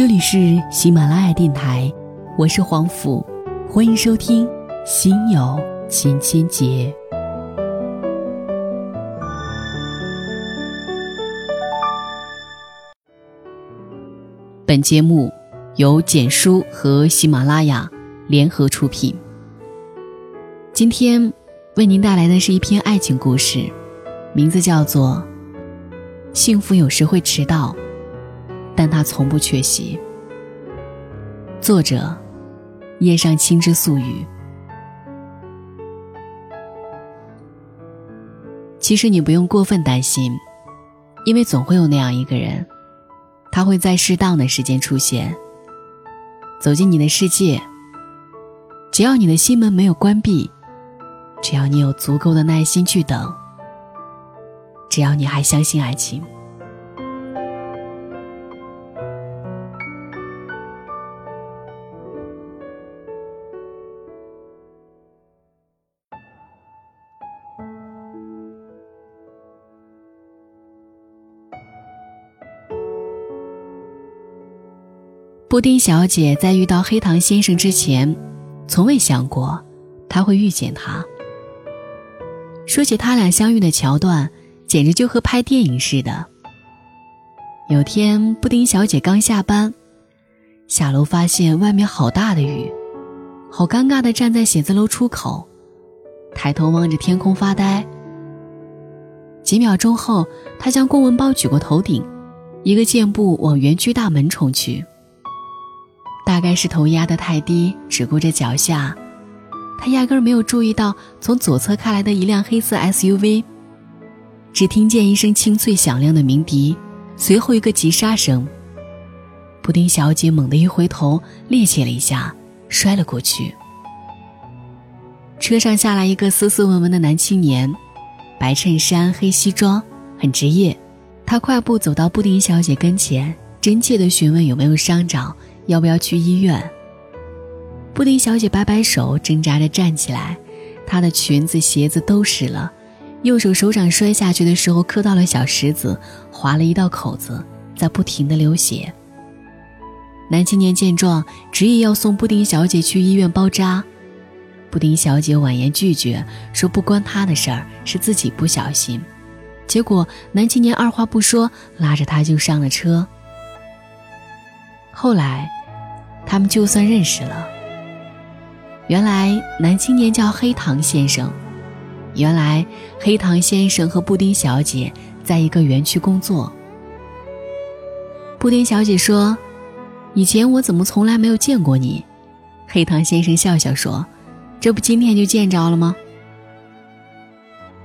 这里是喜马拉雅电台，我是黄甫，欢迎收听《心有千千结》。本节目由简书和喜马拉雅联合出品。今天为您带来的是一篇爱情故事，名字叫做《幸福有时会迟到》。但他从不缺席。作者：叶上清之素语。其实你不用过分担心，因为总会有那样一个人，他会在适当的时间出现，走进你的世界。只要你的心门没有关闭，只要你有足够的耐心去等，只要你还相信爱情。布丁小姐在遇到黑糖先生之前，从未想过他会遇见他。说起他俩相遇的桥段，简直就和拍电影似的。有天，布丁小姐刚下班，下楼发现外面好大的雨，好尴尬的站在写字楼出口，抬头望着天空发呆。几秒钟后，她将公文包举过头顶，一个箭步往园区大门冲去。大概是头压得太低，只顾着脚下，他压根没有注意到从左侧开来的一辆黑色 SUV。只听见一声清脆响亮的鸣笛，随后一个急刹声。布丁小姐猛地一回头，趔趄了一下，摔了过去。车上下来一个斯斯文文的男青年，白衬衫、黑西装，很职业。他快步走到布丁小姐跟前，真切地询问有没有伤着。要不要去医院？布丁小姐摆摆手，挣扎着站起来。她的裙子、鞋子都湿了，右手手掌摔下去的时候磕到了小石子，划了一道口子，在不停的流血。男青年见状，执意要送布丁小姐去医院包扎。布丁小姐婉言拒绝，说不关她的事儿，是自己不小心。结果男青年二话不说，拉着她就上了车。后来。他们就算认识了。原来男青年叫黑糖先生，原来黑糖先生和布丁小姐在一个园区工作。布丁小姐说：“以前我怎么从来没有见过你？”黑糖先生笑笑说：“这不今天就见着了吗？”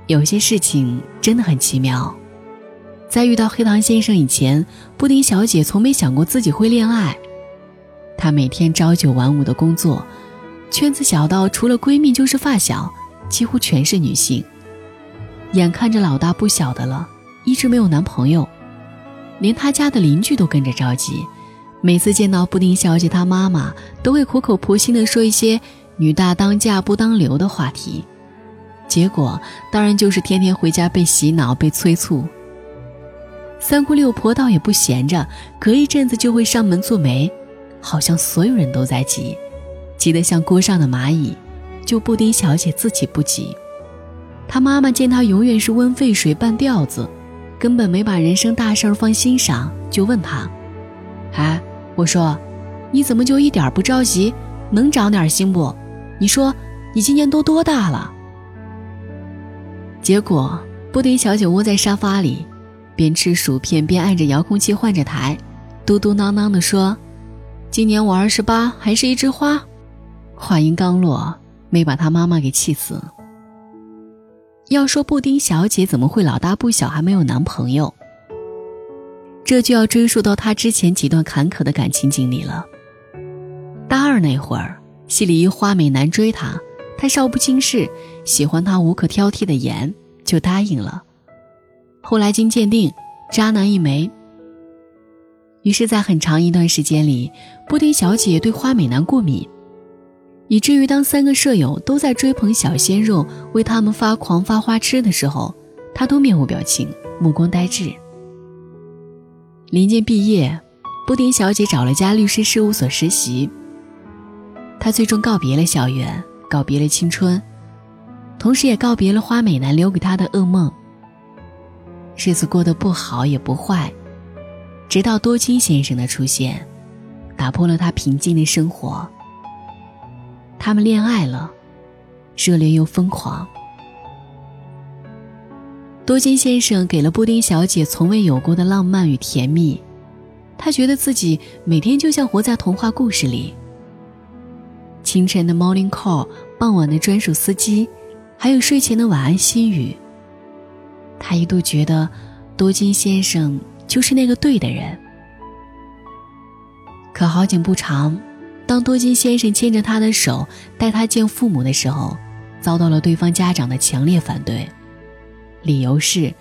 有些事情真的很奇妙。在遇到黑糖先生以前，布丁小姐从没想过自己会恋爱。她每天朝九晚五的工作，圈子小到除了闺蜜就是发小，几乎全是女性。眼看着老大不小的了，一直没有男朋友，连她家的邻居都跟着着急。每次见到布丁小姐，她妈妈都会苦口婆心地说一些“女大当嫁不当留”的话题，结果当然就是天天回家被洗脑、被催促。三姑六婆倒也不闲着，隔一阵子就会上门做媒。好像所有人都在急，急得像锅上的蚂蚁，就布丁小姐自己不急。她妈妈见她永远是温沸水半吊子，根本没把人生大事儿放心上，就问她：“哎，我说，你怎么就一点不着急？能长点心不？你说，你今年都多大了？”结果，布丁小姐窝在沙发里，边吃薯片边按着遥控器换着台，嘟嘟囔囔地说。今年我二十八，还是一枝花。话音刚落，没把他妈妈给气死。要说布丁小姐怎么会老大不小还没有男朋友，这就要追溯到她之前几段坎坷的感情经历了。大二那会儿，系里一花美男追她，她少不经事，喜欢他无可挑剔的颜，就答应了。后来经鉴定，渣男一枚。于是，在很长一段时间里，布丁小姐对花美男过敏，以至于当三个舍友都在追捧小鲜肉，为他们发狂发花痴的时候，她都面无表情，目光呆滞。临近毕业，布丁小姐找了家律师事务所实习。她最终告别了校园，告别了青春，同时也告别了花美男留给她的噩梦。日子过得不好也不坏，直到多金先生的出现，打破了他平静的生活。他们恋爱了，热烈又疯狂。多金先生给了布丁小姐从未有过的浪漫与甜蜜，他觉得自己每天就像活在童话故事里。清晨的 morning call，傍晚的专属司机，还有睡前的晚安心语。他一度觉得多金先生就是那个对的人。可好景不长，当多金先生牵着他的手带他见父母的时候，遭到了对方家长的强烈反对。理由是，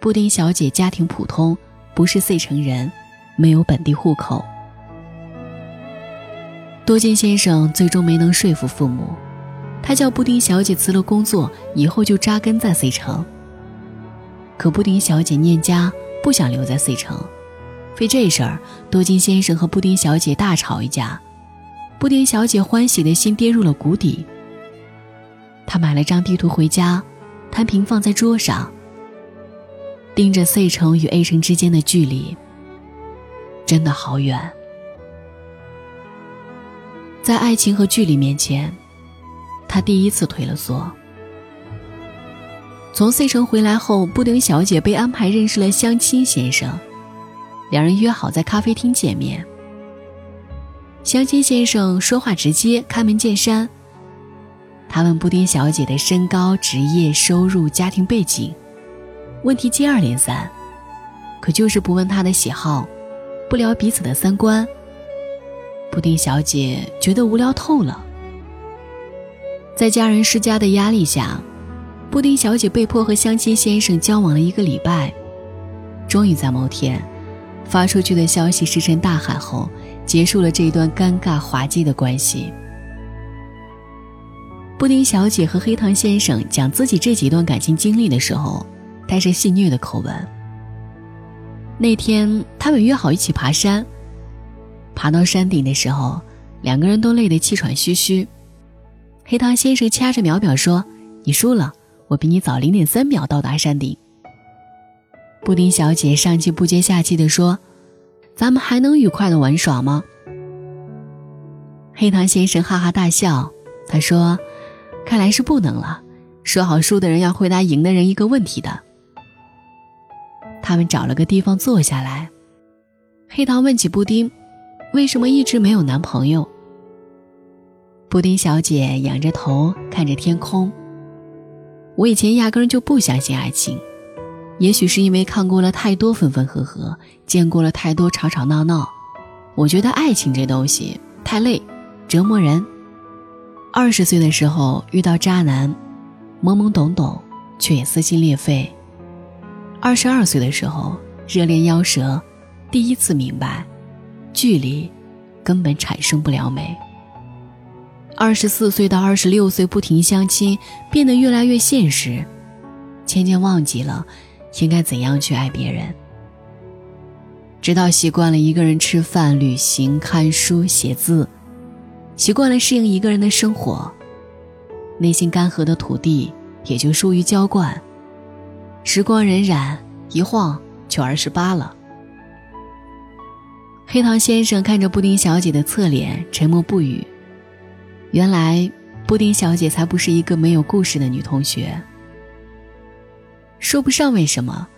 布丁小姐家庭普通，不是 C 城人，没有本地户口。多金先生最终没能说服父母，他叫布丁小姐辞了工作，以后就扎根在 C 城。可布丁小姐念家，不想留在 C 城，为这事儿，多金先生和布丁小姐大吵一架，布丁小姐欢喜的心跌入了谷底。他买了张地图回家。摊平放在桌上，盯着 C 城与 A 城之间的距离，真的好远。在爱情和距离面前，他第一次退了缩。从 C 城回来后，布丁小姐被安排认识了相亲先生，两人约好在咖啡厅见面。相亲先生说话直接，开门见山。他问布丁小姐的身高、职业、收入、家庭背景，问题接二连三，可就是不问她的喜好，不聊彼此的三观。布丁小姐觉得无聊透了。在家人施加的压力下，布丁小姐被迫和相亲先生交往了一个礼拜，终于在某天，发出去的消息石沉大海后，结束了这一段尴尬滑稽的关系。布丁小姐和黑糖先生讲自己这几段感情经历的时候，带着戏谑的口吻。那天他们约好一起爬山，爬到山顶的时候，两个人都累得气喘吁吁。黑糖先生掐着秒表说：“你输了，我比你早零点三秒到达山顶。”布丁小姐上气不接下气地说：“咱们还能愉快的玩耍吗？”黑糖先生哈哈大笑，他说。看来是不能了。说好输的人要回答赢的人一个问题的。他们找了个地方坐下来。黑糖问起布丁：“为什么一直没有男朋友？”布丁小姐仰着头看着天空。我以前压根就不相信爱情，也许是因为看过了太多分分合合，见过了太多吵吵闹闹。我觉得爱情这东西太累，折磨人。二十岁的时候遇到渣男，懵懵懂懂，却也撕心裂肺。二十二岁的时候热恋夭折，第一次明白，距离根本产生不了美。二十四岁到二十六岁不停相亲，变得越来越现实，渐渐忘记了应该怎样去爱别人。直到习惯了一个人吃饭、旅行、看书、写字。习惯了适应一个人的生活，内心干涸的土地也就疏于浇灌。时光荏苒，一晃就二十八了。黑糖先生看着布丁小姐的侧脸，沉默不语。原来，布丁小姐才不是一个没有故事的女同学。说不上为什么，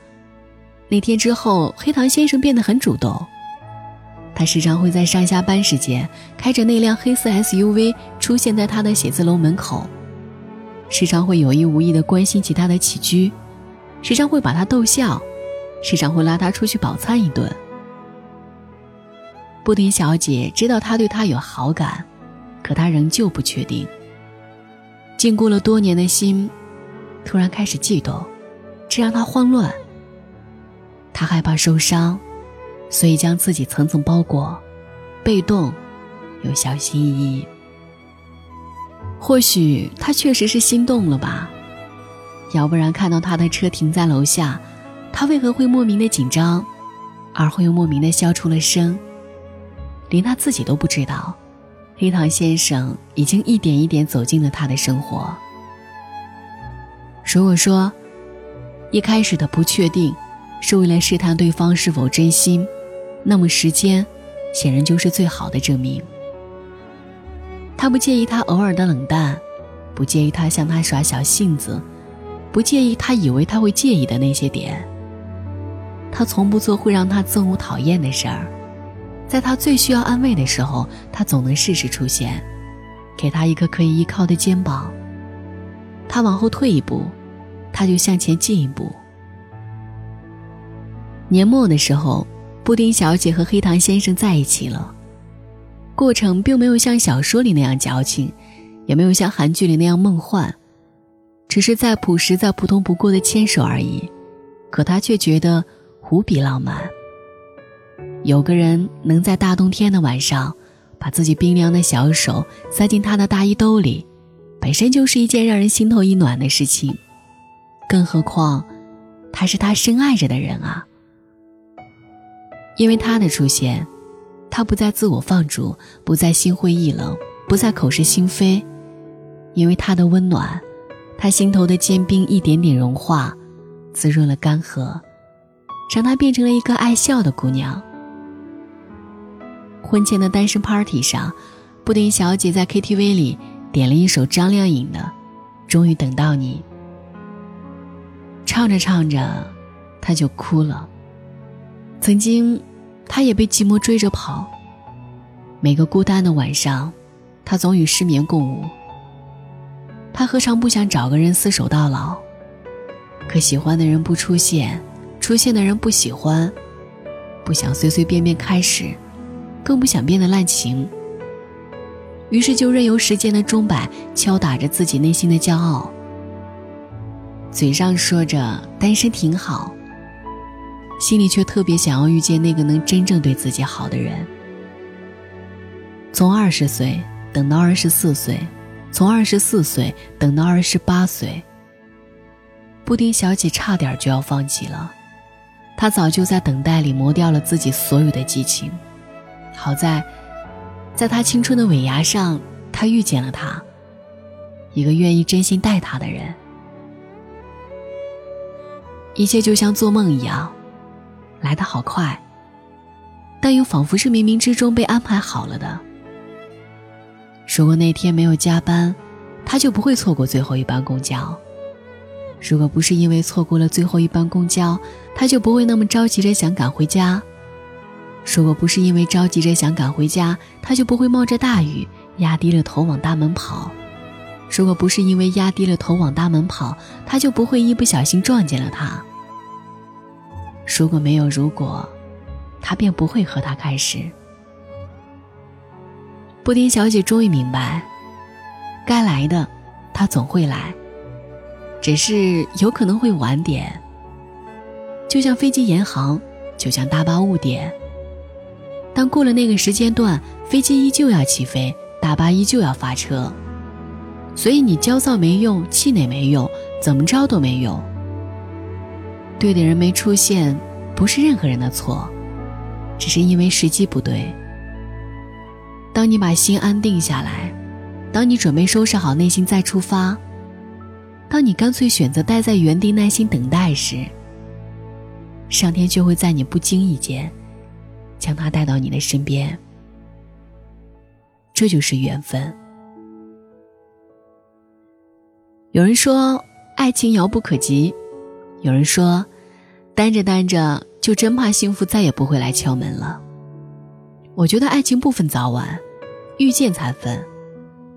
那天之后，黑糖先生变得很主动。他时常会在上下班时间开着那辆黑色 SUV 出现在他的写字楼门口，时常会有意无意地关心起他的起居，时常会把他逗笑，时常会拉他出去饱餐一顿。布丁小姐知道他对她有好感，可他仍旧不确定。禁锢了多年的心，突然开始悸动，这让他慌乱。他害怕受伤。所以将自己层层包裹，被动又小心翼翼。或许他确实是心动了吧？要不然看到他的车停在楼下，他为何会莫名的紧张，而后又莫名的笑出了声，连他自己都不知道，黑糖先生已经一点一点走进了他的生活。如果说，一开始的不确定是为了试探对方是否真心，那么时间显然就是最好的证明。他不介意他偶尔的冷淡，不介意他向他耍小性子，不介意他以为他会介意的那些点。他从不做会让他憎恶讨厌的事儿，在他最需要安慰的时候，他总能适时出现，给他一个可以依靠的肩膀。他往后退一步，他就向前进一步。年末的时候，布丁小姐和黑糖先生在一起了，过程并没有像小说里那样矫情，也没有像韩剧里那样梦幻，只是再朴实、再普通不过的牵手而已。可他却觉得。无比浪漫。有个人能在大冬天的晚上，把自己冰凉的小手塞进他的大衣兜里，本身就是一件让人心头一暖的事情。更何况，他是他深爱着的人啊。因为他的出现，他不再自我放逐，不再心灰意冷，不再口是心非。因为他的温暖，他心头的坚冰一点点融化，滋润了干涸。让他变成了一个爱笑的姑娘。婚前的单身 party 上，布丁小姐在 KTV 里点了一首张靓颖的《终于等到你》，唱着唱着，她就哭了。曾经，她也被寂寞追着跑。每个孤单的晚上，她总与失眠共舞。她何尝不想找个人厮守到老？可喜欢的人不出现。出现的人不喜欢，不想随随便便开始，更不想变得滥情。于是就任由时间的钟摆敲打着自己内心的骄傲，嘴上说着单身挺好，心里却特别想要遇见那个能真正对自己好的人。从二十岁等到二十四岁，从二十四岁等到二十八岁，布丁小姐差点就要放弃了。她早就在等待里磨掉了自己所有的激情，好在，在他青春的尾牙上，他遇见了他，一个愿意真心待他的人。一切就像做梦一样，来得好快，但又仿佛是冥冥之中被安排好了的。如果那天没有加班，他就不会错过最后一班公交。如果不是因为错过了最后一班公交，他就不会那么着急着想赶回家。如果不是因为着急着想赶回家，他就不会冒着大雨压低了头往大门跑。如果不是因为压低了头往大门跑，他就不会一不小心撞见了他。如果没有如果，他便不会和他开始。布丁小姐终于明白，该来的，他总会来。只是有可能会晚点，就像飞机延航，就像大巴误点。但过了那个时间段，飞机依旧要起飞，大巴依旧要发车。所以你焦躁没用，气馁没用，怎么着都没用。对的人没出现，不是任何人的错，只是因为时机不对。当你把心安定下来，当你准备收拾好内心再出发。当你干脆选择待在原地耐心等待时，上天就会在你不经意间，将他带到你的身边。这就是缘分。有人说爱情遥不可及，有人说，单着单着就真怕幸福再也不会来敲门了。我觉得爱情不分早晚，遇见才分，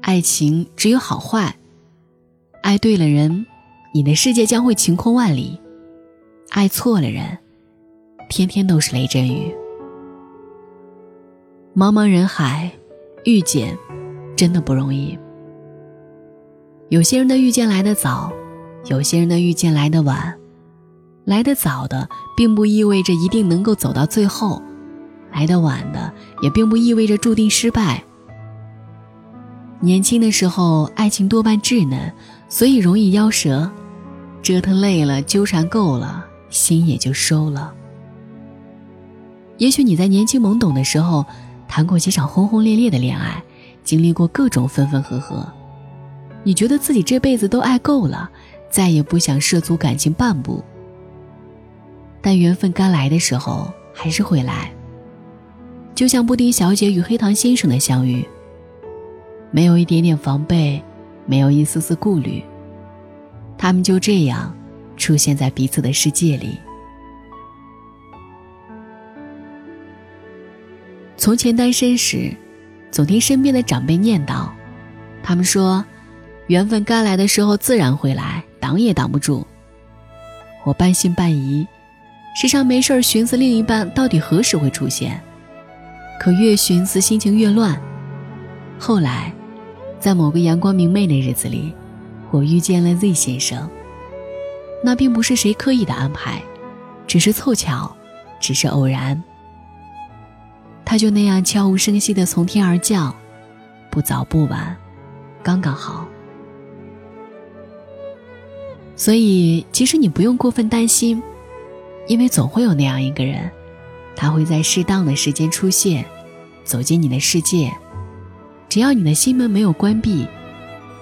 爱情只有好坏。爱对了人，你的世界将会晴空万里；爱错了人，天天都是雷阵雨。茫茫人海，遇见真的不容易。有些人的遇见来得早，有些人的遇见来得晚。来得早的，并不意味着一定能够走到最后；来得晚的，也并不意味着注定失败。年轻的时候，爱情多半稚嫩。所以容易夭折，折腾累了，纠缠够了，心也就收了。也许你在年轻懵懂的时候，谈过几场轰轰烈烈的恋爱，经历过各种分分合合，你觉得自己这辈子都爱够了，再也不想涉足感情半步。但缘分该来的时候还是会来。就像布丁小姐与黑糖先生的相遇，没有一点点防备，没有一丝丝顾虑，他们就这样出现在彼此的世界里。从前单身时，总听身边的长辈念叨，他们说，缘分该来的时候自然会来，挡也挡不住。我半信半疑，时常没事儿寻思另一半到底何时会出现。可越寻思，心情越乱。后来，在某个阳光明媚的日子里，我遇见了 Z 先生。那并不是谁刻意的安排，只是凑巧，只是偶然。他就那样悄无声息的从天而降，不早不晚，刚刚好。所以，其实你不用过分担心，因为总会有那样一个人。他会在适当的时间出现，走进你的世界。只要你的心门没有关闭，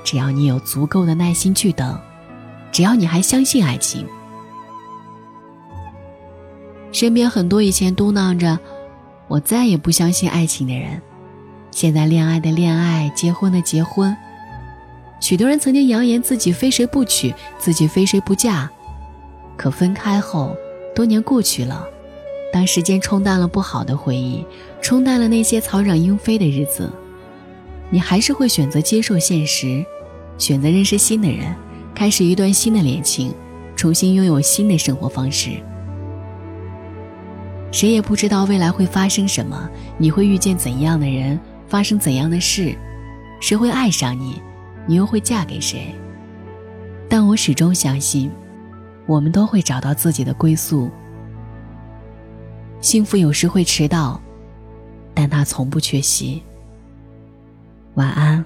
只要你有足够的耐心去等，只要你还相信爱情。身边很多以前嘟囔着“我再也不相信爱情”的人，现在恋爱的恋爱，结婚的结婚。许多人曾经扬言自己非谁不娶，自己非谁不嫁，可分开后，多年过去了。当时间冲淡了不好的回忆，冲淡了那些草长莺飞的日子，你还是会选择接受现实，选择认识新的人，开始一段新的恋情，重新拥有新的生活方式。谁也不知道未来会发生什么，你会遇见怎样的人，发生怎样的事，谁会爱上你，你又会嫁给谁？但我始终相信，我们都会找到自己的归宿。幸福有时会迟到，但它从不缺席。晚安。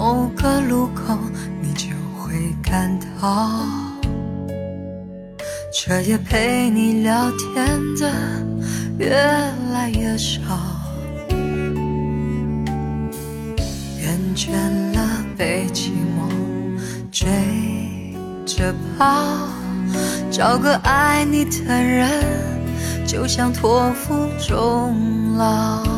某个路口，你就会感到，彻夜陪你聊天的越来越少，厌倦了被寂寞追着跑，找个爱你的人，就像托付终老。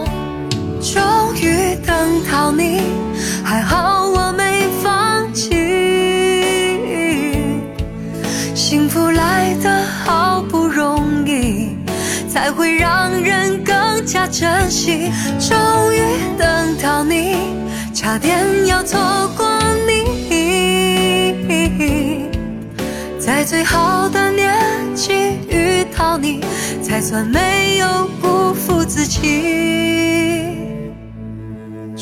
等到你，还好我没放弃。幸福来得好不容易，才会让人更加珍惜。终于等到你，差点要错过你，在最好的年纪遇到你，才算没有辜负自己。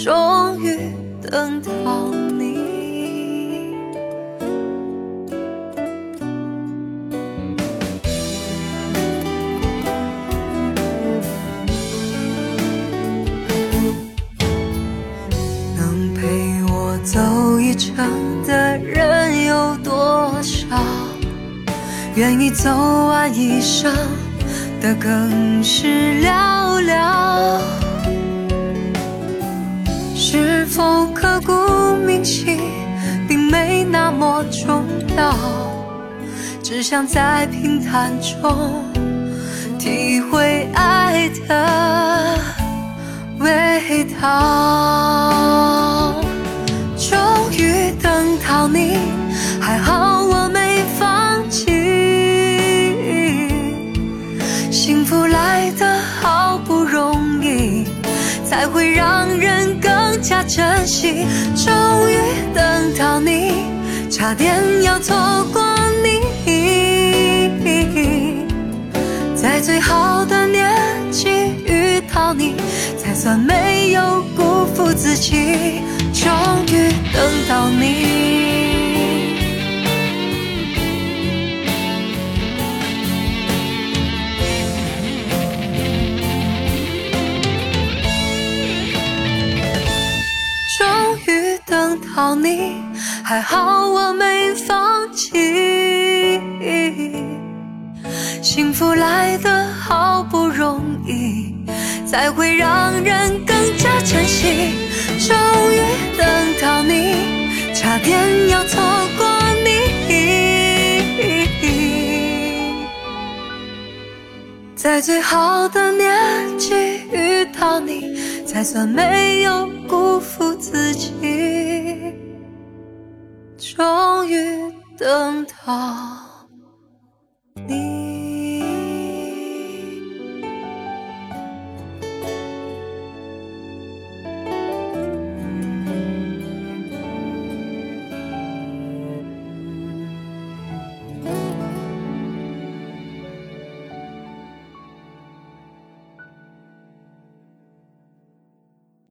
终于等到你能陪我走一程的人有多少？愿意走完一生的更是寥寥。是否刻骨铭心，并没那么重要，只想在平淡中体会爱的味道。终于等到你，还好我没放弃。幸福来得好不容易，才会让人加珍惜。终于等到你，差点要错过你，在最好的年纪遇到你，才算没有辜负自己。终于等到你。等到你，还好我没放弃。幸福来得好不容易，才会让人更加珍惜。终于等到你，差点要错过你，在最好的年纪遇到你，才算没有辜负自己。终于等到。